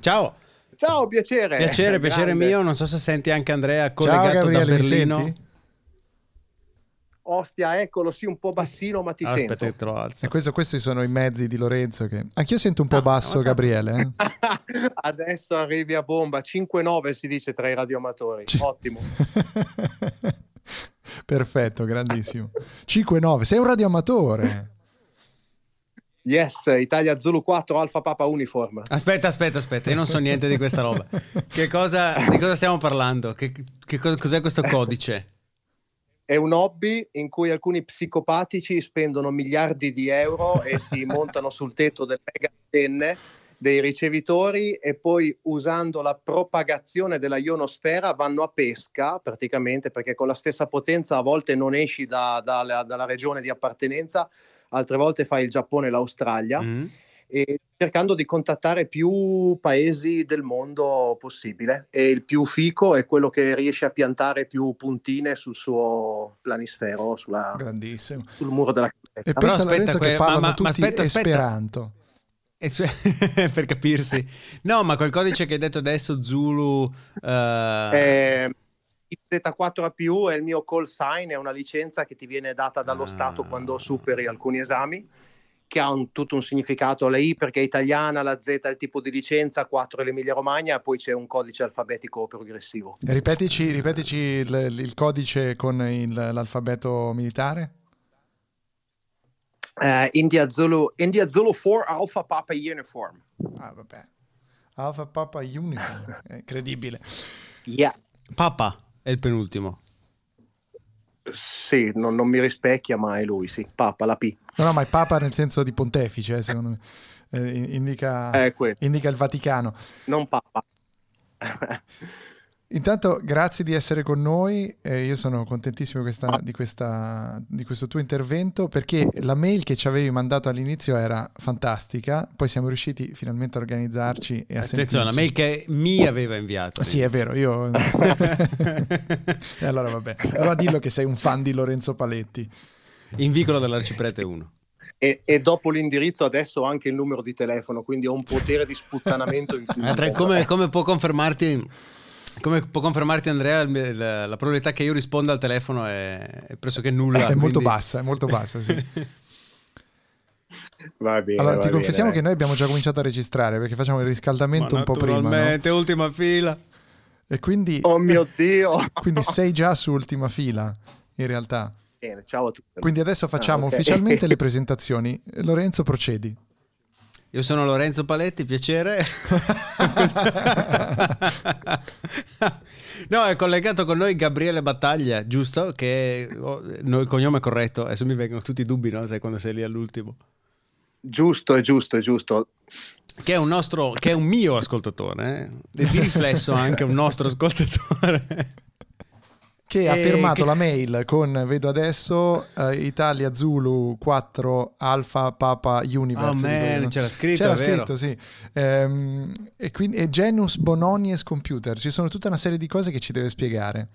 Ciao. Ciao, piacere. Piacere, piacere mio. Non so se senti anche Andrea collegato Ciao, Gabriele, da Berlino. Ostia, eccolo, sì, un po' bassino, ma ti Ah, sento. Aspetta, te lo alzo. E questo- questi sono i mezzi di Lorenzo. Che... Anch'io sento un po' No, basso, avanza- Gabriele. eh. Adesso arrivi a bomba, 5-9 si dice tra i radioamatori. Ci- Ottimo. Perfetto, grandissimo. 5-9, sei un radioamatore. Yes, Italia Zulu 4 Alfa Papa Uniform. Aspetta, aspetta, aspetta, io non so niente di questa roba. Che cosa, di cosa stiamo parlando? Che, che co- cos'è questo codice? È un hobby in cui alcuni psicopatici spendono miliardi di euro e si montano sul tetto delle mega antenne dei ricevitori e poi usando la propagazione della ionosfera vanno a pesca praticamente perché con la stessa potenza a volte non esci da- dalla, dalla regione di appartenenza, altre volte fai il Giappone e l'Australia Mm? e cercando di contattare più paesi del mondo possibile e il più fico è quello che riesce a piantare più puntine sul suo planisfero, sulla- Grandissimo. sul muro della E chiesa. Però pensa aspetta, que- che parlano ma- ma- tutti ma aspetta, aspetta. esperanto. E cioè- per capirsi. No, ma quel codice che hai detto adesso, Zulu... eh, Eh, il Z4APU è il mio call sign, è una licenza che ti viene data dallo Ah. Stato quando superi alcuni esami, che ha un- tutto un significato. La I perché è italiana, la Z è il tipo di licenza, 4 è l'Emilia Romagna, e poi c'è un codice alfabetico progressivo. Ripetici, ripetici il, il codice con il- l'alfabeto militare. Eh, India, Zulu, India Zulu 4 Alpha Papa Uniform. Ah, vabbè. Alpha Papa Uniform. È incredibile. Yeah. Papa è il penultimo. Sì, non, non mi rispecchia, ma è lui, sì. Papa, la P. No, no, ma è Papa nel senso di pontefice, eh, secondo me. Eh, indica, quello, indica il Vaticano. non Papa. Intanto, grazie di essere con noi. eh, io sono contentissimo questa- di, questa- di questo tuo intervento perché la mail che ci avevi mandato all'inizio era fantastica. Poi siamo riusciti finalmente a organizzarci e a Attenzione, la mail che mi aveva inviato. Sì, è vero, io... e allora vabbè, allora dillo che sei un fan di Lorenzo Paletti. In vicolo dell'Arciprete 1. E, e dopo l'indirizzo adesso ho anche il numero di telefono, quindi ho un potere di sputtanamento in più. Andrea, come, come può confermarti... Come può confermarti Andrea, la, la probabilità che io risponda al telefono è, è pressoché nulla. è molto quindi- bassa, è molto bassa, sì. Va bene, Allora va ti bene, confessiamo dai. che noi abbiamo già cominciato a registrare perché facciamo il riscaldamento Ma un po' prima, no? naturalmente, ultima fila. E quindi, Oh mio Dio! quindi sei già su ultima fila, in realtà. Bene, ciao a tutti. Quindi adesso facciamo Ah, ok. ufficialmente le presentazioni. Lorenzo, procedi. Io sono Lorenzo Paletti, piacere. no, è collegato con noi Gabriele Battaglia, giusto? Che oh, no, il cognome è corretto. Adesso mi vengono tutti i dubbi, no? Sai quando sei lì all'ultimo. Giusto, è giusto, è giusto. Che è un nostro, che è un mio ascoltatore, eh? E di riflesso anche un nostro ascoltatore. Che ha firmato che- la mail con, vedo adesso, eh, Italia Zulu 4 Alpha Papa Universe. Oh man, c'era scritto, C'era è vero. scritto, sì. Ehm, e quindi e Genus Bononies Computer. Ci sono tutta una serie di cose che ci deve spiegare.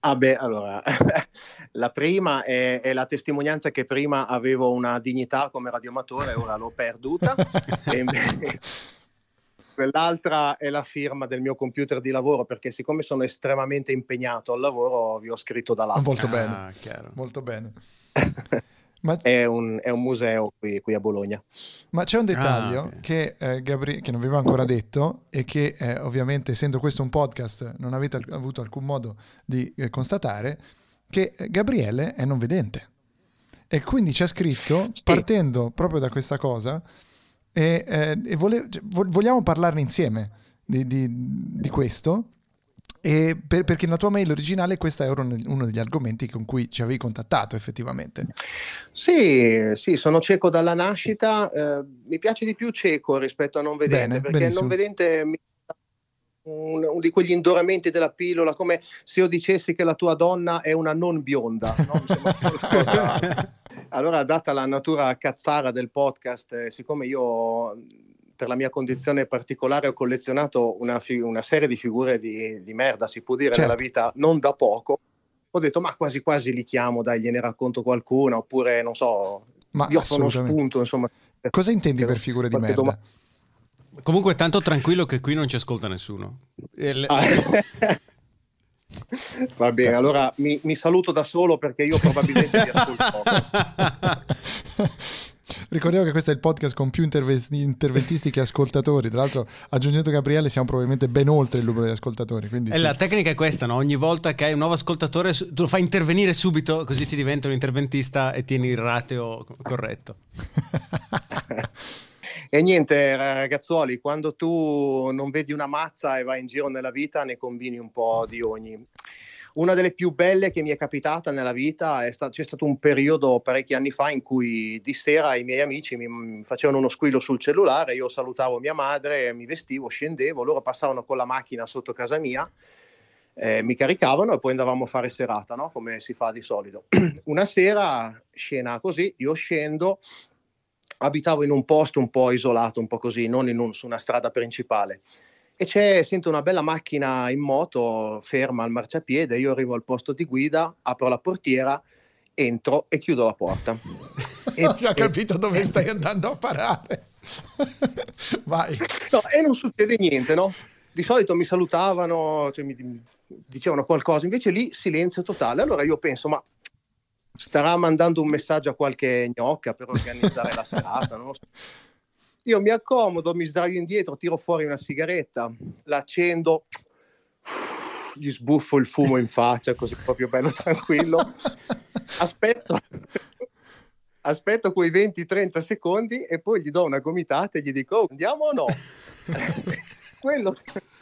Ah beh, allora, la prima è, è la testimonianza che prima avevo una dignità come radioamatore, ora l'ho perduta. E invece- Quell'altra è la firma del mio computer di lavoro, perché siccome sono estremamente impegnato al lavoro, vi ho scritto da là. Molto Ah, bene, chiaro. molto bene. Ma, È un, è un museo qui, qui a Bologna. ma c'è un dettaglio Ah, ok. che, eh, Gabri- che non vi avevo ancora detto e che eh, ovviamente essendo questo un podcast non avete al- avuto alcun modo di eh, constatare, che eh, Gabriele è non vedente. E quindi c'è scritto, Sì. partendo proprio da questa cosa, e, eh, e vole- cioè, vo- vogliamo parlarne insieme di, di- di questo, e per- perché nella tua mail originale questo era uno, degli argomenti con cui ci avevi contattato effettivamente. Sì, sì, sono cieco dalla nascita. eh, mi piace di più cieco rispetto a non vedente, Bene, perché benissimo. non vedente mi un, uno di quegli indoramenti della pillola, come se io dicessi che la tua donna è una non bionda. no? Allora, data la natura cazzara del podcast, eh, siccome io per la mia condizione particolare ho collezionato una, fi- una serie di figure di, di merda, si può dire, Certo. nella vita non da poco, ho detto ma quasi quasi li chiamo, dai, gliene racconto qualcuna, oppure non so, Ma uno assolutamente. spunto, insomma. Cosa intendi per figure di merda? domanda. Comunque tanto tranquillo che qui non ci ascolta nessuno. Le... Ah. Va bene, allora mi, mi, saluto da solo perché io probabilmente vi ascolto. Ricordiamo che questo è il podcast con più interventisti che ascoltatori. Tra l'altro, aggiungendo Gabriele, siamo probabilmente ben oltre il numero di ascoltatori. Quindi sì. La tecnica è questa: no? ogni volta che hai un nuovo ascoltatore, tu lo fai intervenire subito, così ti diventa un interventista e tieni il rateo corretto. E niente, ragazzuoli, quando tu non vedi una mazza e vai in giro nella vita, ne combini un po' di ogni. Una delle più belle che mi è capitata nella vita è stato, c'è stato un periodo parecchi anni fa in cui di sera i miei amici mi facevano uno squillo sul cellulare, io salutavo mia madre, mi vestivo, scendevo, loro passavano con la macchina sotto casa mia, eh, mi caricavano e poi andavamo a fare serata, no? come si fa di solito. Una sera, scena così, io scendo, abitavo in un posto un po' isolato, un po' così, non un, su una strada principale e c'è, sento una bella macchina in moto ferma al marciapiede, io arrivo al posto di guida, apro la portiera, entro e chiudo la porta. e, Ho già capito dove stai andando a parare. Vai. No, e non succede niente, no? Di solito mi salutavano, cioè mi dicevano qualcosa, invece lì silenzio totale. Allora io penso, ma starà mandando un messaggio a qualche gnocca per organizzare la serata, so. Io mi accomodo, mi sdraio indietro, tiro fuori una sigaretta, la accendo, gli sbuffo il fumo in faccia, così proprio bello tranquillo. Aspetto, aspetto quei 20-30 secondi e poi gli do una gomitata e gli dico oh, andiamo o no? quello,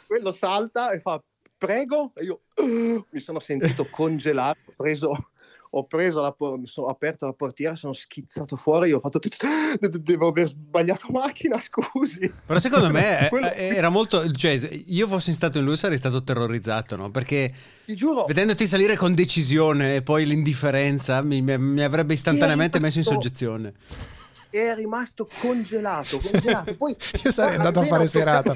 quello salta e fa prego e io uh, mi sono sentito congelato, preso ho preso la mi sono aperto la portiera, sono schizzato fuori, io ho fatto devo aver sbagliato macchina, scusi. Però secondo me Quello... era molto, cioè io fossi stato in lui sarei stato terrorizzato, no? Perché Ti giuro, vedendoti salire con decisione e poi l'indifferenza mi, mi avrebbe istantaneamente messo in soggezione è rimasto congelato, congelato. Poi, Io sarei andato a fare serata.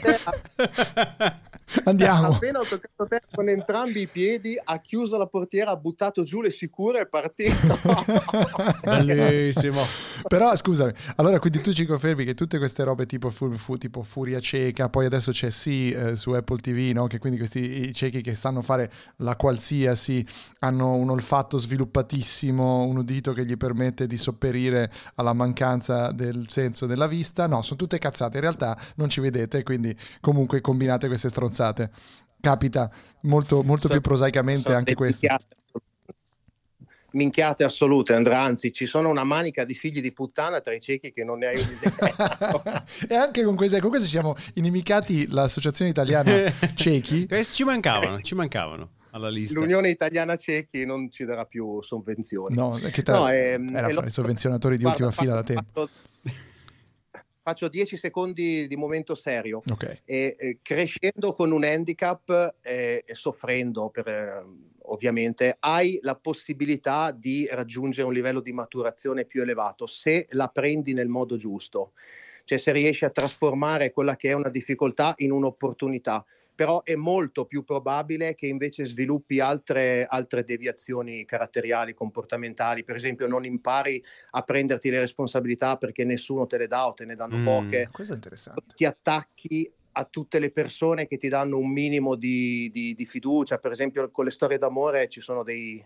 Andiamo. Appena ho toccato te con entrambi i piedi, ha chiuso la portiera, ha buttato giù le sicure e è partito. Bellissimo. Però scusami, allora quindi tu ci confermi che tutte queste robe tipo, fu, fu, tipo Furia Cieca, poi adesso c'è sì eh, su Apple TV, no? che quindi questi ciechi che sanno fare la qualsiasi hanno un olfatto sviluppatissimo, un udito che gli permette di sopperire alla mancanza del senso della vista. No, sono tutte cazzate. In realtà non ci vedete, quindi comunque combinate queste stronzate. Capita molto, molto più prosaicamente anche questo. Minchiate assolute, Andrea. Anzi, ci sono una manica di figli di puttana tra i ciechi che non ne hai un'idea. e anche con queste, con queste siamo inimicati l'associazione italiana ciechi. ci mancavano, ci mancavano alla lista. L'Unione Italiana Ciechi non ci darà più sovvenzioni. No, che tra... no, ehm, era i sovvenzionatori di guarda, ultima fila da tempo. Faccio 10 secondi di momento serio. Okay. E, e, crescendo con un handicap eh, e soffrendo per, eh, ovviamente, hai la possibilità di raggiungere un livello di maturazione più elevato se la prendi nel modo giusto. Cioè se riesci a trasformare quella che è una difficoltà in un'opportunità però è molto più probabile che invece sviluppi altre, altre, deviazioni caratteriali, comportamentali, per esempio non impari a prenderti le responsabilità perché nessuno te le dà o te ne danno mm, poche, ti attacchi a tutte le persone che ti danno un minimo di, di, di fiducia, per esempio con le storie d'amore ci sono dei,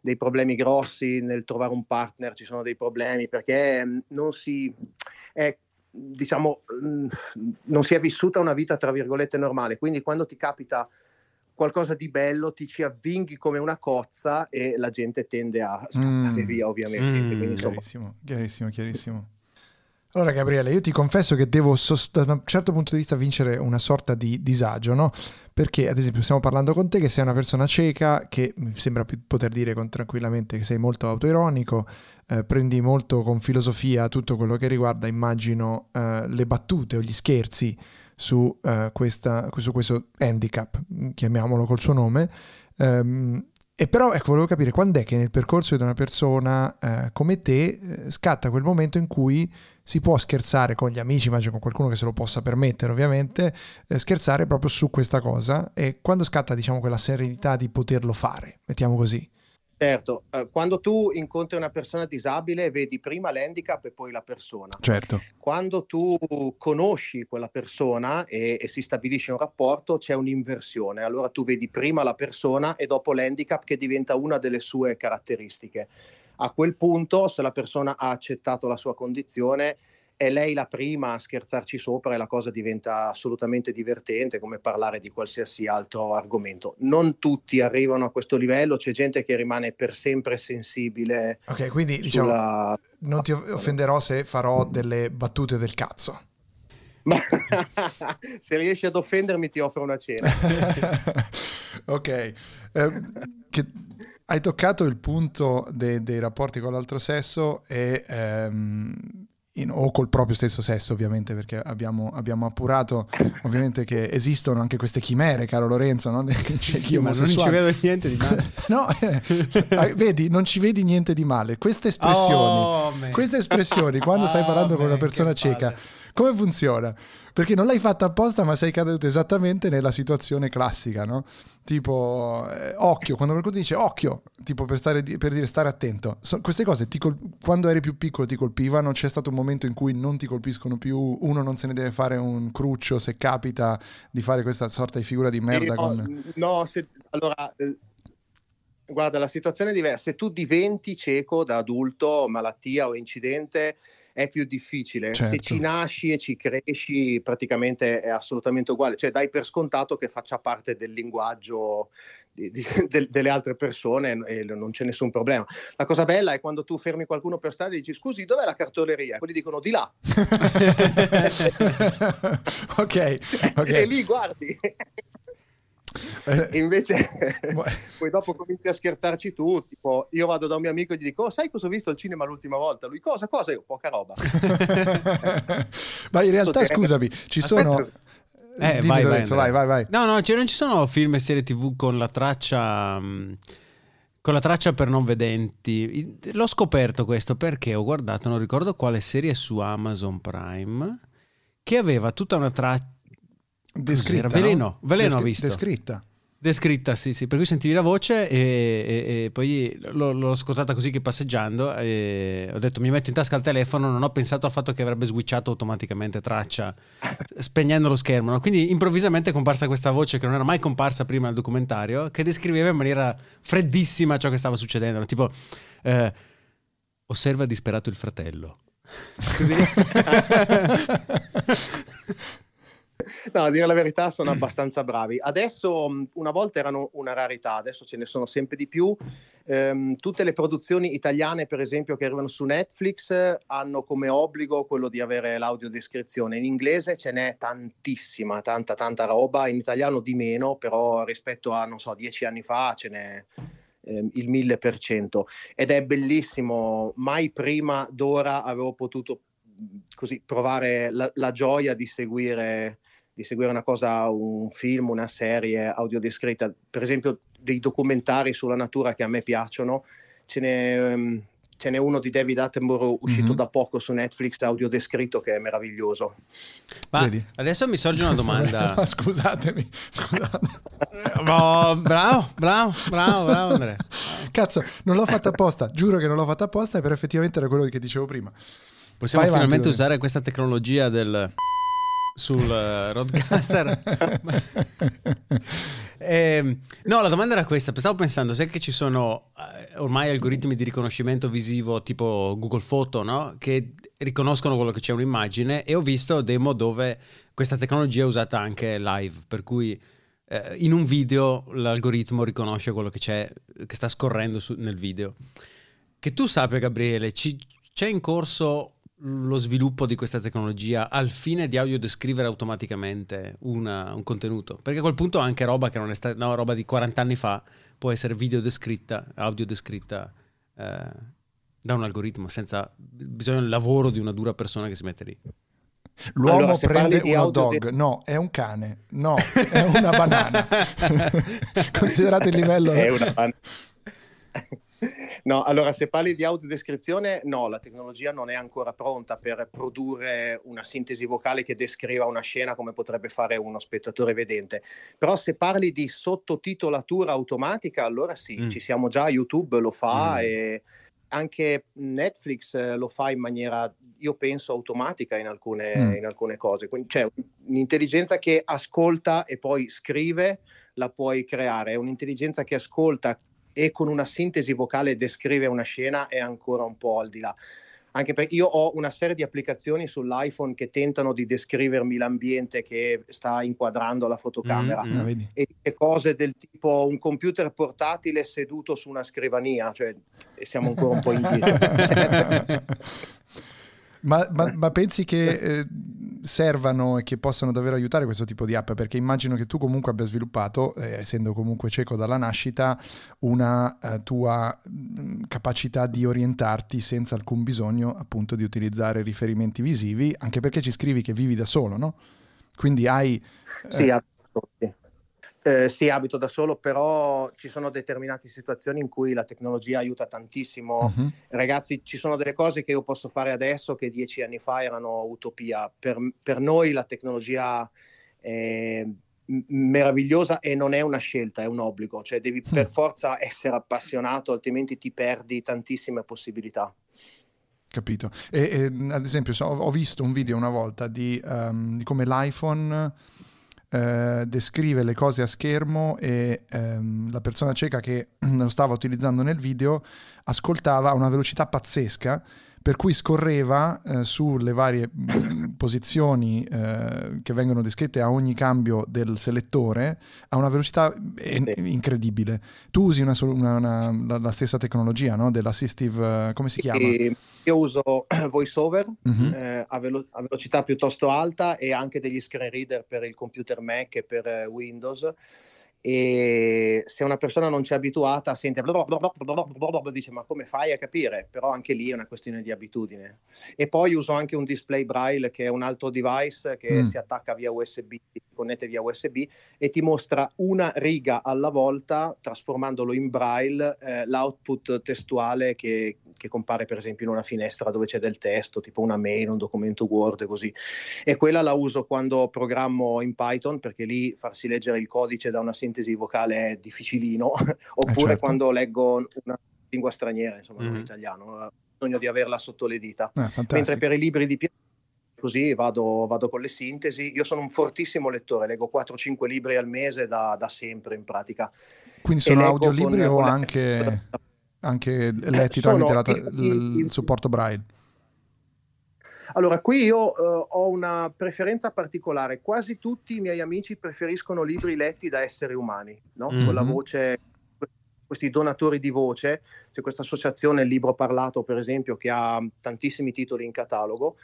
dei problemi grossi nel trovare un partner, ci sono dei problemi perché mm, non si... È diciamo, mm, non si è vissuta una vita tra virgolette normale, quindi quando ti capita qualcosa di bello ti ci avvinghi come una cozza e la gente tende a scappare mm. via ovviamente. Mm. Quindi, chiarissimo, chiarissimo, chiarissimo. Allora Gabriele, io ti confesso che devo sost- da un certo punto di vista vincere una sorta di disagio, no? Perché ad esempio stiamo parlando con te che sei una persona cieca, che mi sembra poter dire con tranquillamente che sei molto autoironico, eh, prendi molto con filosofia tutto quello che riguarda, immagino, eh, le battute o gli scherzi su, eh, questa, su questo handicap, chiamiamolo col suo nome. Um, e però ecco, volevo capire quando è che nel percorso di una persona eh, come te eh, scatta quel momento in cui si può scherzare con gli amici, immagino con qualcuno che se lo possa permettere ovviamente, eh, scherzare proprio su questa cosa e quando scatta diciamo quella serenità di poterlo fare, mettiamo così. Certo, eh, quando tu incontri una persona disabile vedi prima l'handicap e poi la persona. Certo. Quando tu conosci quella persona e, e, si stabilisce un rapporto c'è un'inversione, allora tu vedi prima la persona e dopo l'handicap che diventa una delle sue caratteristiche. A quel punto, se la persona ha accettato la sua condizione, è lei la prima a scherzarci sopra e la cosa diventa assolutamente divertente, come parlare di qualsiasi altro argomento. Non tutti arrivano a questo livello, c'è gente che rimane per sempre sensibile. Ok, quindi sulla... diciamo, non ti offenderò se farò delle battute del cazzo. se riesci ad offendermi ti offro una cena. ok, eh, che hai toccato il punto de- dei rapporti con l'altro sesso e ehm, in, o col proprio stesso sesso ovviamente perché abbiamo, abbiamo, appurato ovviamente che esistono anche queste chimere caro Lorenzo no? sì, ma non ci vedo niente di male no eh, vedi non ci vedi niente di male queste espressioni oh, queste espressioni quando stai parlando oh, con una persona cieca palle. Come funziona? perché non l'hai fatta apposta ma sei caduto esattamente nella situazione classica no? tipo eh, occhio, quando qualcuno dice occhio, tipo per, stare, per dire stare attento, so, queste cose col- quando eri più piccolo ti colpivano, c'è stato un momento in cui non ti colpiscono più, uno non se ne deve fare un cruccio se capita di fare questa sorta di figura di merda. Eh, no, con... no se, allora... Eh, guarda, la situazione è diversa. Se tu diventi cieco da adulto, malattia o incidente, è più difficile. Certo. Se ci nasci e ci cresci, praticamente è assolutamente uguale. Cioè, dai per scontato che faccia parte del linguaggio di, di, de, delle altre persone e non c'è nessun problema. La cosa bella è quando tu fermi qualcuno per strada e dici scusi, dov'è la cartoleria? Quelli dicono di là. ok, ok. E lì guardi. Eh, invece poi dopo cominci a scherzarci tu, tipo io vado da un mio amico e gli dico oh, sai cosa ho visto al cinema l'ultima volta? Lui cosa? Cosa? Io poca roba. Ma in realtà scusami, ci Aspetta. sono... Eh, vai, Lorenzo, vai, vai, vai, No, no, cioè non ci sono film e serie tv con la traccia... Mm, con la traccia per non vedenti. L'ho scoperto questo perché ho guardato, non ricordo quale serie su Amazon Prime, che aveva tutta una traccia Descritta, Veleno, no? Veleno Descri- ho visto. Descritta. Descritta, sì, sì, per cui sentivi la voce e, e, e poi l'ho, l'ho, ascoltata così che passeggiando e ho detto mi metto in tasca il telefono, non ho pensato al fatto che avrebbe switchato automaticamente traccia spegnendo lo schermo, no? quindi improvvisamente è comparsa questa voce che non era mai comparsa prima nel documentario, che descriveva in maniera freddissima ciò che stava succedendo, tipo eh, osserva disperato il fratello. Così. No, a dire la verità sono abbastanza bravi. Adesso, una volta erano una rarità, adesso ce ne sono sempre di più. Um, tutte le produzioni italiane, per esempio, che arrivano su Netflix, hanno come obbligo quello di avere l'audiodescrizione. In inglese ce n'è tantissima, tanta, tanta roba, in italiano di meno, però rispetto a, non so, dieci anni fa ce n'è ehm, il mille per cento. Ed è bellissimo, mai prima d'ora avevo potuto così provare la, la gioia di seguire di seguire una cosa, un film, una serie audiodescritta, per esempio dei documentari sulla natura che a me piacciono, ce n'è, um, ce n'è uno di David Attenborough uscito mm-hmm. da poco su Netflix, audiodescritto, che è meraviglioso. Ma Vedi? adesso mi sorge una domanda. no, scusatemi, scusate. oh, bravo, bravo, bravo, bravo Andrea. Cazzo, non l'ho fatta apposta, giuro che non l'ho fatta apposta, però effettivamente era quello che dicevo prima. Possiamo Vai finalmente avanti, usare questa tecnologia del sul uh, roadcaster. eh, no, la domanda era questa. Stavo pensando, sai che ci sono uh, ormai algoritmi di riconoscimento visivo tipo Google Photo, no? Che riconoscono quello che c'è un'immagine e ho visto demo dove questa tecnologia è usata anche live, per cui eh, in un video l'algoritmo riconosce quello che c'è, che sta scorrendo su, nel video. Che tu sappia, Gabriele, ci, c'è in corso lo sviluppo di questa tecnologia al fine di audiodescrivere automaticamente una, un contenuto? Perché a quel punto anche roba che non è stata no, roba di 40 anni fa può essere video descritta, audio descritta eh, da un algoritmo senza bisogno del lavoro di una dura persona che si mette lì. L'uomo allora, prende un hot dog, de... no, è un cane, no, è una banana. Considerato il livello... È una banana. No, allora se parli di audiodescrizione, no, la tecnologia non è ancora pronta per produrre una sintesi vocale che descriva una scena come potrebbe fare uno spettatore vedente. Però se parli di sottotitolatura automatica, allora sì, mm. ci siamo già, YouTube lo fa mm. e anche Netflix lo fa in maniera, io penso, automatica in alcune, mm. in alcune cose. Quindi c'è un'intelligenza che ascolta e poi scrive, la puoi creare. È un'intelligenza che ascolta e con una sintesi vocale descrive una scena è ancora un po' al di là. Anche perché io ho una serie di applicazioni sull'iPhone che tentano di descrivermi l'ambiente che sta inquadrando la fotocamera mm, mm, e cose del tipo un computer portatile seduto su una scrivania, cioè siamo ancora un po' indietro. ma, ma, ma, pensi che eh, servano e che possano davvero aiutare questo tipo di app? Perché immagino che tu comunque abbia sviluppato, eh, essendo comunque cieco dalla nascita, una eh, tua mh, mm, capacità di orientarti senza alcun bisogno appunto di utilizzare riferimenti visivi, anche perché ci scrivi che vivi da solo, no? Quindi hai... Sì, eh, eh, sì, abito da solo, però ci sono determinate situazioni in cui la tecnologia aiuta tantissimo. Uh-huh. Ragazzi, ci sono delle cose che io posso fare adesso che dieci anni fa erano utopia. Per, per noi la tecnologia è meravigliosa e non è una scelta, è un obbligo. Cioè devi per mm. forza essere appassionato, altrimenti ti perdi tantissime possibilità. Capito. E, e ad esempio, so, ho visto un video una volta di, um, di come l'iPhone eh, descrive le cose a schermo e ehm, la persona cieca che lo stava utilizzando nel video ascoltava a una velocità pazzesca per cui scorreva eh, sulle varie mm, posizioni eh, che vengono descritte a ogni cambio del selettore a una velocità en- incredibile. Tu usi una, una, una, la, la, stessa tecnologia no? dell'assistive, uh, come si chiama? E io uso VoiceOver uh-huh. eh, a, velo- a, velocità piuttosto alta e anche degli screen reader per il computer Mac e per eh, Windows e se una persona non ci è abituata sente dice ma come fai a capire? Però anche lì è una questione di abitudine. E poi uso anche un display braille che è un altro device che mm. si attacca via usb si connette via usb e ti mostra una riga alla volta trasformandolo in braille eh, l'output testuale che, che compare per esempio in una finestra dove c'è del testo tipo una mail un documento word così. E quella la uso quando programmo in python perché lì farsi leggere il codice da una sintesi vocale è difficilino, oppure eh certo. quando leggo una lingua straniera, insomma, mm-hmm. non italiano, ho bisogno di averla sotto le dita. Eh, Mentre per i libri di piano così vado, vado, con le sintesi. Io sono un fortissimo lettore, leggo 4-5 libri al mese da, da sempre in pratica. Quindi sono audiolibri con, o con anche, anche, letti tramite la, il, il supporto braille? Allora, qui io uh, ho una preferenza particolare. Quasi tutti i miei amici preferiscono libri letti da esseri umani, no? mm-hmm. con la voce, questi donatori di voce. C'è questa associazione Il Libro Parlato, per esempio, che ha tantissimi titoli in catalogo.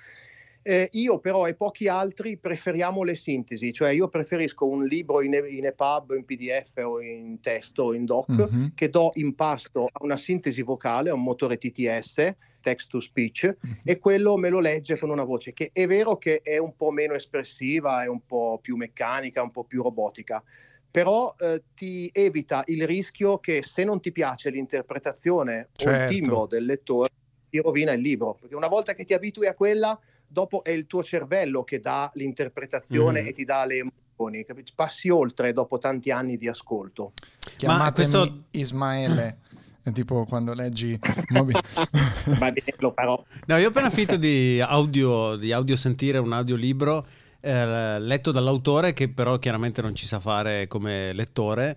Eh, io però e pochi altri preferiamo le sintesi, cioè io preferisco un libro in, in EPUB, in PDF o in testo o in doc mm-hmm. che do in pasto a una sintesi vocale, a un motore TTS, text to speech, mm-hmm. e quello me lo legge con una voce che è vero che è un po' meno espressiva, è un po' più meccanica, un po' più robotica, però eh, ti evita il rischio che se non ti piace l'interpretazione certo. o il certo. timbro del lettore ti rovina il libro, perché una volta che ti abitui a quella dopo è il tuo cervello che dà l'interpretazione mm. e ti dà le emozioni, passi oltre dopo tanti anni di ascolto. Chiamatemi Ma questo... Ismaele. È tipo quando leggi Va bene, lo farò. No, io ho appena finito di audio, di audio sentire un audiolibro eh, letto dall'autore che però chiaramente non ci sa fare come lettore,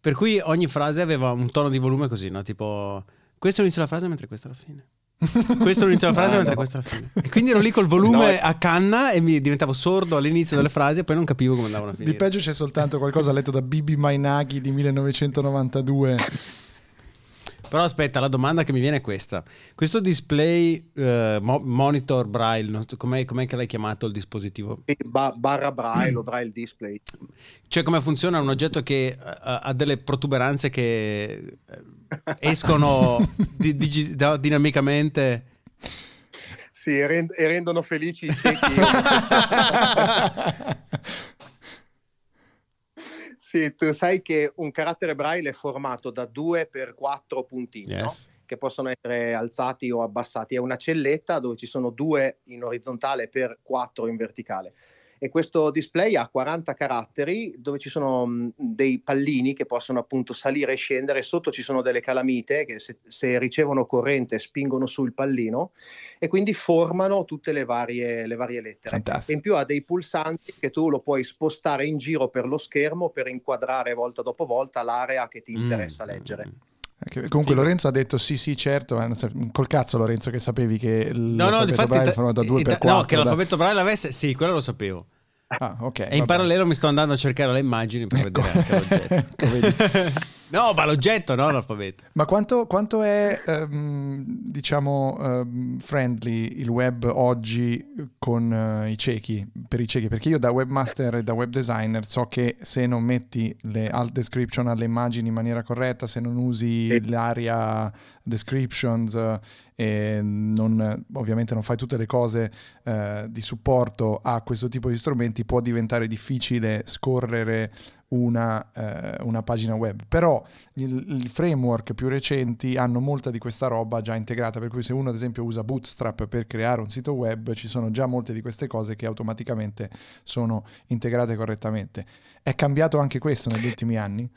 per cui ogni frase aveva un tono di volume così, no? Tipo questo inizia la frase mentre questa è la fine. Questo l'inizio della frase, ah, mentre no. questa è la fine. E quindi ero lì col volume no. a canna e mi diventavo sordo all'inizio delle frasi e poi non capivo come andavano a finire. Di peggio c'è soltanto qualcosa letto da Bibi Mainaghi di 1992 però aspetta, la domanda che mi viene è questa. Questo display uh, mo- monitor braille, com'è, com'è, che l'hai chiamato il dispositivo? Ba- barra braille o braille display. Cioè come funziona un oggetto che uh, ha delle protuberanze che uh, escono di- di- da- dinamicamente? Sì, e, rend- e rendono felici i ciechi. Sì, tu sai che un carattere braille è formato da due per quattro puntini, yes. no? che possono essere alzati o abbassati. È una celletta dove ci sono due in orizzontale per quattro in verticale e questo display ha 40 caratteri dove ci sono mh, dei pallini che possono appunto salire e scendere, sotto ci sono delle calamite che se, se ricevono corrente spingono sul pallino e quindi formano tutte le varie, le varie lettere. Fantastico. E in più ha dei pulsanti che tu lo puoi spostare in giro per lo schermo per inquadrare volta dopo volta l'area che ti mm. interessa mm. leggere. Comunque Lorenzo ha detto sì sì certo, col cazzo Lorenzo che sapevi che no, no, l'alfabeto braille è formato da 2 per 4. No, che l'alfabeto braille avesse, sì, quello lo sapevo. Ah, okay, e in parallelo mi sto andando a cercare le immagini per ecco. vedere anche l'oggetto. no, ma l'oggetto, no l'alfabeto. Ma quanto, quanto è, um, diciamo, um, friendly il web oggi con uh, i ciechi, per i ciechi? Perché io da webmaster e da web designer so che se non metti le alt description alle immagini in maniera corretta, se non usi sì. l'area descriptions e non, ovviamente non fai tutte le cose eh, di supporto a questo tipo di strumenti, può diventare difficile scorrere una, eh, una pagina web. Però il, framework più recenti hanno molta di questa roba già integrata, per cui se uno ad esempio usa Bootstrap per creare un sito web, ci sono già molte di queste cose che automaticamente sono integrate correttamente. È cambiato anche questo negli ultimi anni?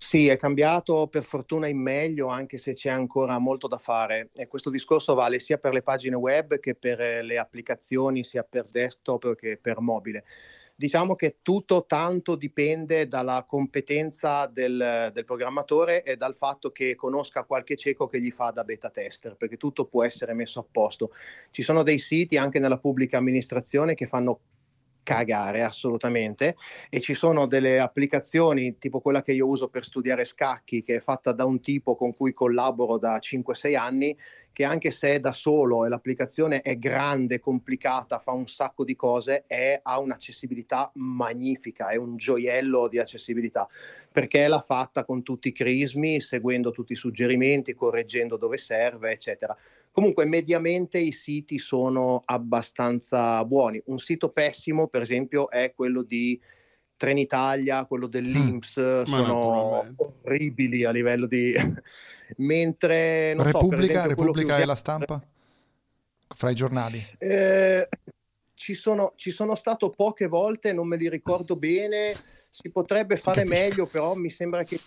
Sì, è cambiato per fortuna in meglio, anche se c'è ancora molto da fare. E questo discorso vale sia per le pagine web che per eh, le applicazioni, sia per desktop che per mobile. Diciamo che tutto tanto dipende dalla competenza del, del programmatore e dal fatto che conosca qualche cieco che gli fa da beta tester, perché tutto può essere messo a posto. Ci sono dei siti anche nella pubblica amministrazione che fanno cagare assolutamente e ci sono delle applicazioni tipo quella che io uso per studiare scacchi che è fatta da un tipo con cui collaboro da 5-6 anni che anche se è da solo e l'applicazione è grande, complicata, fa un sacco di cose, è, ha un'accessibilità magnifica, è un gioiello di accessibilità, perché l'ha fatta con tutti i crismi, seguendo tutti i suggerimenti, correggendo dove serve, eccetera. Comunque, mediamente i siti sono abbastanza buoni. Un sito pessimo, per esempio, è quello di Trenitalia, quello dell'Inps, mm, sono orribili a livello di... Mentre... Non Repubblica, so, Repubblica e la stampa? Fra i giornali? Eh, ci, sono, ci sono stato poche volte, non me li ricordo bene, si potrebbe fare meglio, però mi sembra che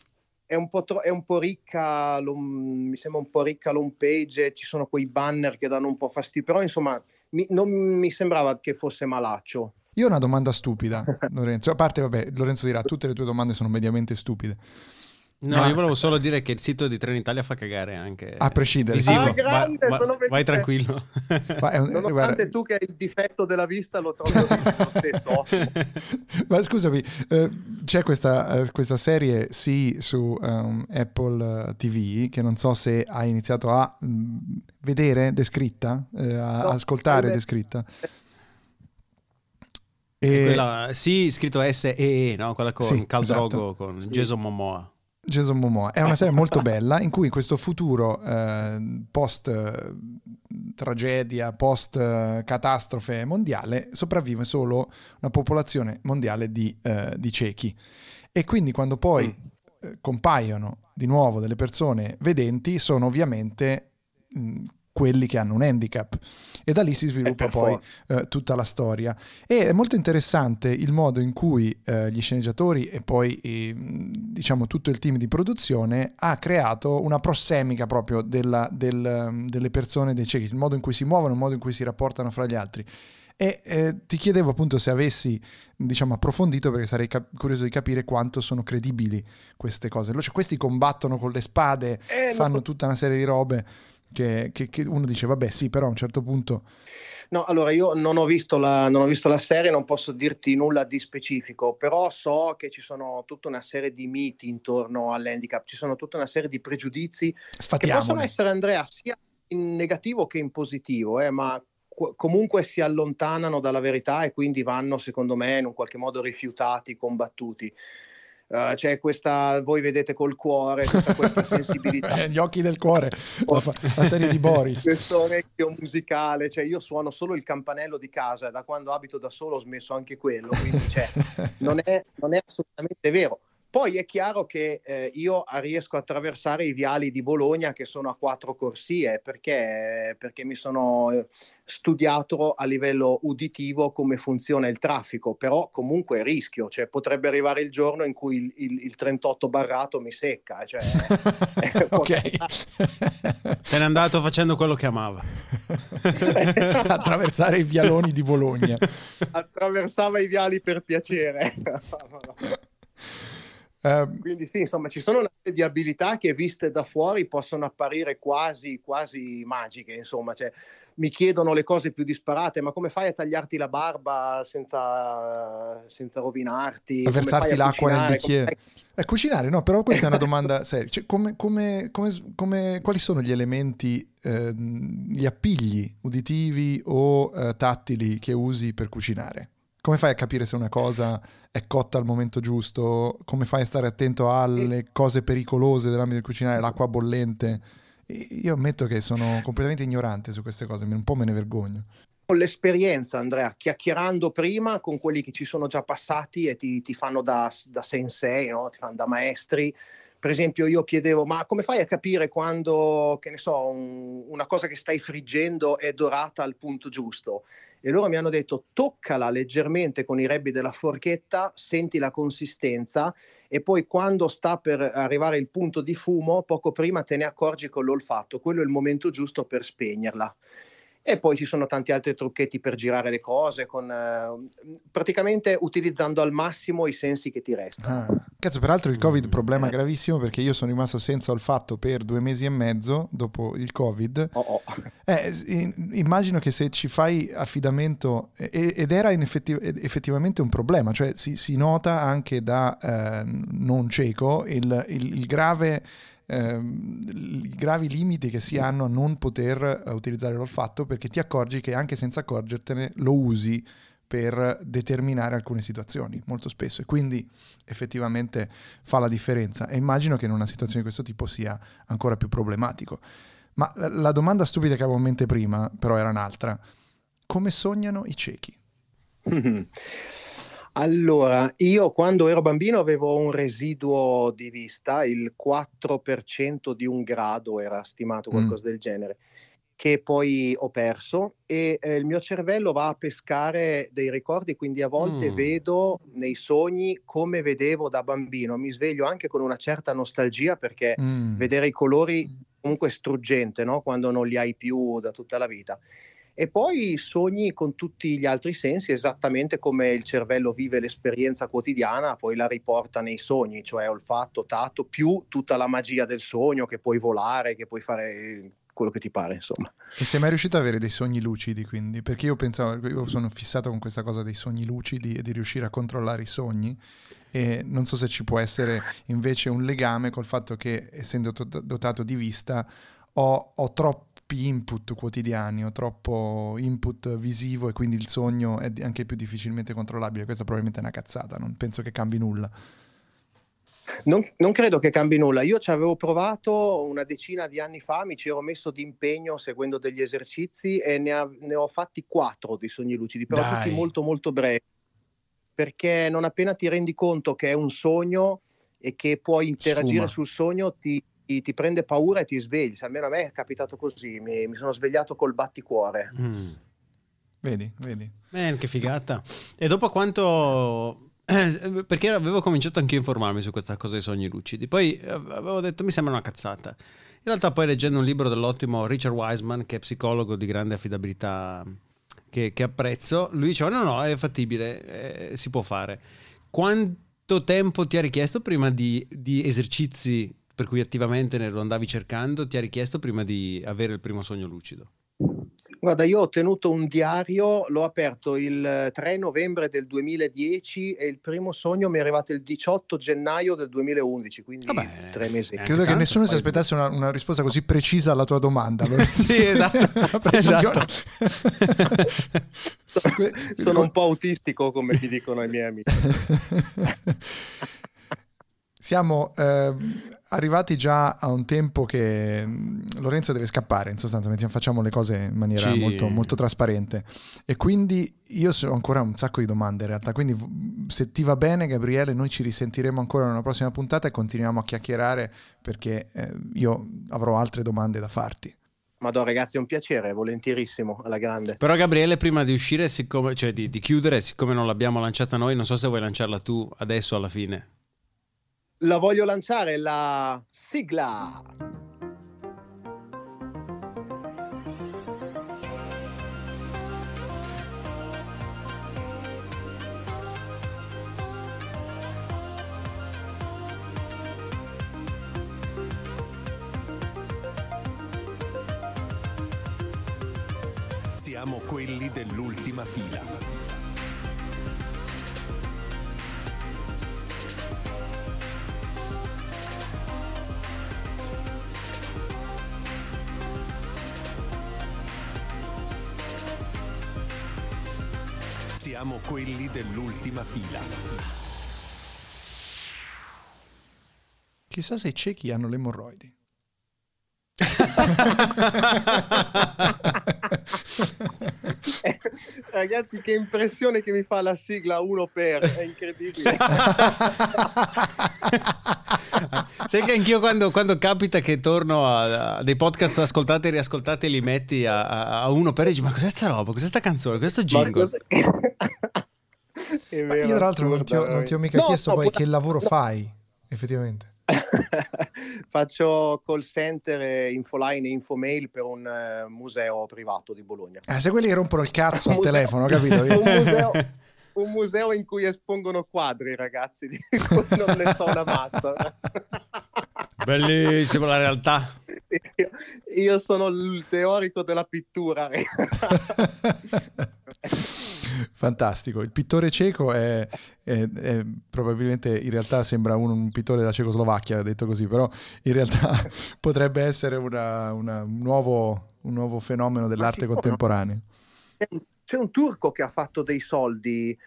è un po', tro- è un po ricca, mi sembra un po' ricca l'home page, ci sono quei banner che danno un po' fastidio, però insomma mi, non mi sembrava che fosse malaccio. Io ho una domanda stupida, Lorenzo. A parte, vabbè, Lorenzo dirà, tutte le tue domande sono mediamente stupide. No, Ma... io volevo solo dire che il sito di Trenitalia fa cagare anche. A prescindere. Visivo. Ah, grande, va, va, vai tranquillo. Ma un, Nonostante guarda... tu che hai il difetto della vista lo trovi lo stesso. Ma scusami, eh, c'è questa, eh, questa, serie sì su um, Apple eh, TV che non so se hai iniziato a mh, mm, vedere descritta, eh, a no, ascoltare descritta. E... Quella, sì, scritto S-E-E, no? Quella con sì, Khal esatto. Con sì. Jason Momoa. Jason Momoa. È una serie molto bella in cui in questo futuro eh, post eh, tragedia, post eh, catastrofe mondiale sopravvive solo una popolazione mondiale di, eh, di ciechi. E quindi quando poi mm. Eh, compaiono di nuovo delle persone vedenti sono ovviamente mh, quelli che hanno un handicap. E da lì si sviluppa poi eh, tutta la storia. E è molto interessante il modo in cui eh, gli sceneggiatori e poi eh, diciamo tutto il team di produzione ha creato una prossemica proprio della, del, delle persone dei ciechi il modo in cui si muovono il modo in cui si rapportano fra gli altri. E eh, ti chiedevo appunto se avessi diciamo approfondito perché sarei cap- curioso di capire quanto sono credibili queste cose. Cioè, questi combattono con le spade eh, fanno no. tutta una serie di robe che, che, che uno dice vabbè sì, però a un certo punto... No, allora io non ho, visto la, non ho visto la serie, non posso dirti nulla di specifico, però so che ci sono tutta una serie di miti intorno all'handicap, ci sono tutta una serie di pregiudizi che possono essere, Andrea, sia in negativo che in positivo, eh, ma comunque si allontanano dalla verità e quindi vanno, secondo me, in un qualche modo rifiutati, combattuti. Uh, c'è questa, voi vedete col cuore, tutta questa sensibilità. Gli occhi del cuore, la, la serie di Boris. Questo orecchio musicale, cioè io suono solo il campanello di casa, da quando abito da solo ho smesso anche quello, quindi cioè, non, è, non è assolutamente vero poi è chiaro che eh, io riesco a attraversare i viali di Bologna che sono a quattro corsie perché, perché mi sono eh, studiato a livello uditivo come funziona il traffico, però comunque rischio, cioè potrebbe arrivare il giorno in cui il, il, il 38 barrato mi secca. Cioè, ok. Se n'è andato facendo quello che amava. Attraversare i vialoni di Bologna. Attraversava i viali per piacere. Uh, Quindi sì, insomma, ci sono una serie di abilità che viste da fuori possono apparire quasi, quasi magiche, insomma, cioè, mi chiedono le cose più disparate, ma come fai a tagliarti la barba senza, senza rovinarti? A versarti l'acqua nel bicchiere? Fai... Eh, cucinare, no, però questa è una domanda seria. Cioè, come, come, come, quali sono gli elementi, eh, gli appigli uditivi o eh, tattili che usi per cucinare? Come fai a capire se una cosa è cotta al momento giusto? Come fai a stare attento alle cose pericolose dell'ambito del cucinare, l'acqua bollente? Io ammetto che sono completamente ignorante su queste cose, un po' me ne vergogno. Con l'esperienza, Andrea, chiacchierando prima con quelli che ci sono già passati e ti, ti fanno da, da sensei, no? ti fanno da maestri, per esempio io chiedevo ma come fai a capire quando che ne so un, una cosa che stai friggendo è dorata al punto giusto e loro mi hanno detto toccala leggermente con i rebbi della forchetta, senti la consistenza e poi quando sta per arrivare il punto di fumo, poco prima te ne accorgi con l'olfatto, quello è il momento giusto per spegnerla. E poi ci sono tanti altri trucchetti per girare le cose, con, eh, praticamente utilizzando al massimo i sensi che ti restano. Ah. Cazzo, peraltro il Covid è un problema eh. gravissimo perché io sono rimasto senza olfatto per due mesi e mezzo dopo il Covid. Oh oh. Eh, immagino che se ci fai affidamento, ed era effettiv- effettivamente un problema, cioè si, si nota anche da eh, non cieco il, il, il grave ehm, i gravi limiti che si hanno a non poter uh, utilizzare l'olfatto perché ti accorgi che anche senza accorgertene lo usi per determinare alcune situazioni molto spesso e quindi effettivamente fa la differenza e immagino che in una situazione di questo tipo sia ancora più problematico. Ma la domanda stupida che avevo in mente prima però era un'altra. Come sognano i ciechi? Allora, io quando ero bambino avevo un residuo di vista, il 4% di un grado era stimato, mm. qualcosa mm. del genere, che poi ho perso e eh, il mio cervello va a pescare dei ricordi, quindi a volte mm. vedo nei sogni come vedevo da bambino, mi sveglio anche con una certa nostalgia perché mm. vedere i colori comunque è struggente, no? quando non li hai più da tutta la vita e poi sogni con tutti gli altri sensi, esattamente come il cervello vive l'esperienza quotidiana, poi la riporta nei sogni, cioè olfatto, tatto, più tutta la magia del sogno, che puoi volare, che puoi fare quello che ti pare, insomma. E sei mai riuscito ad avere dei sogni lucidi, quindi? Perché io pensavo, io sono fissato con questa cosa dei sogni lucidi e di riuscire a controllare i sogni e non so se ci può essere invece un legame col fatto che essendo dotato di vista ho, ho troppo troppi input quotidiani o troppo input visivo e quindi il sogno è anche più difficilmente controllabile. Questa probabilmente è una cazzata, non penso che cambi nulla. Non, non, credo che cambi nulla. Io ci avevo provato una decina di anni fa, mi ci ero messo d'impegno seguendo degli esercizi e ne, ha, ne ho fatti quattro di sogni lucidi, però Dai. tutti molto molto brevi. Perché non appena ti rendi conto che è un sogno e che puoi interagire Sfuma. sul sogno, ti, ti, prende paura e ti svegli. Almeno a me è capitato così, mi, mi sono svegliato col batticuore. Mm. Vedi, vedi. Man, che figata. E dopo quanto... Perché avevo cominciato anche a informarmi su questa cosa dei sogni lucidi. Poi eh, avevo detto mi sembra una cazzata. In realtà poi leggendo un libro dell'ottimo Richard Wiseman, che è psicologo di grande affidabilità che, che apprezzo, lui diceva no no, è fattibile, eh, si può fare. Quanto tempo ti ha richiesto prima di, di esercizi per cui attivamente ne lo andavi cercando, ti ha richiesto prima di avere il primo sogno lucido? Guarda, io ho tenuto un diario, l'ho aperto il 3 novembre del 2010 e il primo sogno mi è arrivato il 18 gennaio del 2011, quindi Vabbè, tre mesi. Credo tanto, che nessuno si aspettasse una, una, risposta così precisa alla tua domanda. sì, esatto. esatto. Sono un po' autistico, come ti dicono i miei amici. Siamo eh, arrivati già a un tempo che mm, Lorenzo deve scappare, in sostanza facciamo le cose in maniera sì. molto, molto, trasparente e quindi io ho ancora un sacco di domande in realtà, quindi se ti va bene Gabriele noi ci risentiremo ancora in una prossima puntata e continuiamo a chiacchierare perché eh, io avrò altre domande da farti. Madò ragazzi è un piacere, volentierissimo, alla grande. Però Gabriele prima di uscire, siccome, cioè di, di chiudere, siccome non l'abbiamo lanciata noi, non so se vuoi lanciarla tu adesso alla fine. La voglio lanciare, la sigla. Siamo quelli dell'ultima fila. Siamo quelli dell'ultima fila. Chissà se i ciechi hanno le emorroidi. Ragazzi, che impressione che mi fa la sigla 1 per, è incredibile. Sai che anch'io quando, quando capita che torno a, a, dei podcast ascoltati e riascoltati li metti a, a uno per e dici ma cos'è sta roba, cos'è sta canzone, questo jingle? Vero, io tra l'altro non ti ho, non ti ho mica no, chiesto no, poi che lavoro no. fai, effettivamente. Faccio call center, infoline e infomail per un uh, museo privato di Bologna. Eh, se quelli che rompono il cazzo al museo, telefono, capito? un, museo, un museo in cui espongono quadri, ragazzi, di cui non ne so una mazza. Bellissima la realtà. Io, io sono il teorico della pittura. Fantastico. Il pittore cieco è, è, è, probabilmente in realtà sembra un, un, pittore da Cecoslovacchia, detto così, però in realtà potrebbe essere una, una, un, nuovo, un, nuovo, fenomeno dell'arte contemporanea. C'è un turco che ha fatto dei soldi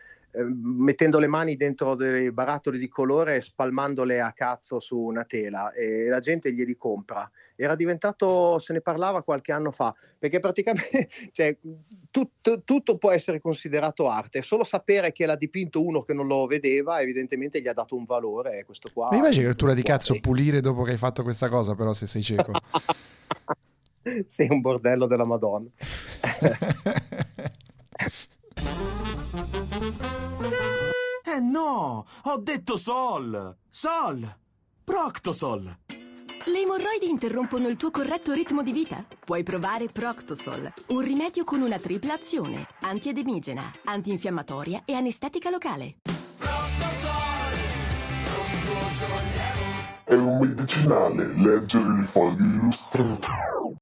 mettendo le mani dentro dei barattoli di colore e spalmandole a cazzo su una tela e la gente glieli compra. Era diventato, se ne parlava qualche anno fa, perché praticamente cioè, tutto, tutto, può essere considerato arte, solo sapere che l'ha dipinto uno che non lo vedeva, evidentemente gli ha dato un valore. Questo qua. Ma immagini che rottura di cazzo pulire dopo che hai fatto questa cosa, però se sei cieco. sei un bordello della Madonna. Eh no, ho detto Sol! Sol! Proctosol! Le emorroidi interrompono il tuo corretto ritmo di vita? Puoi provare Proctosol, un rimedio con una tripla azione, antiedemigena, antinfiammatoria e anestetica locale. Proctosol! Proctosol! È un medicinale, leggere i fogli illustrati.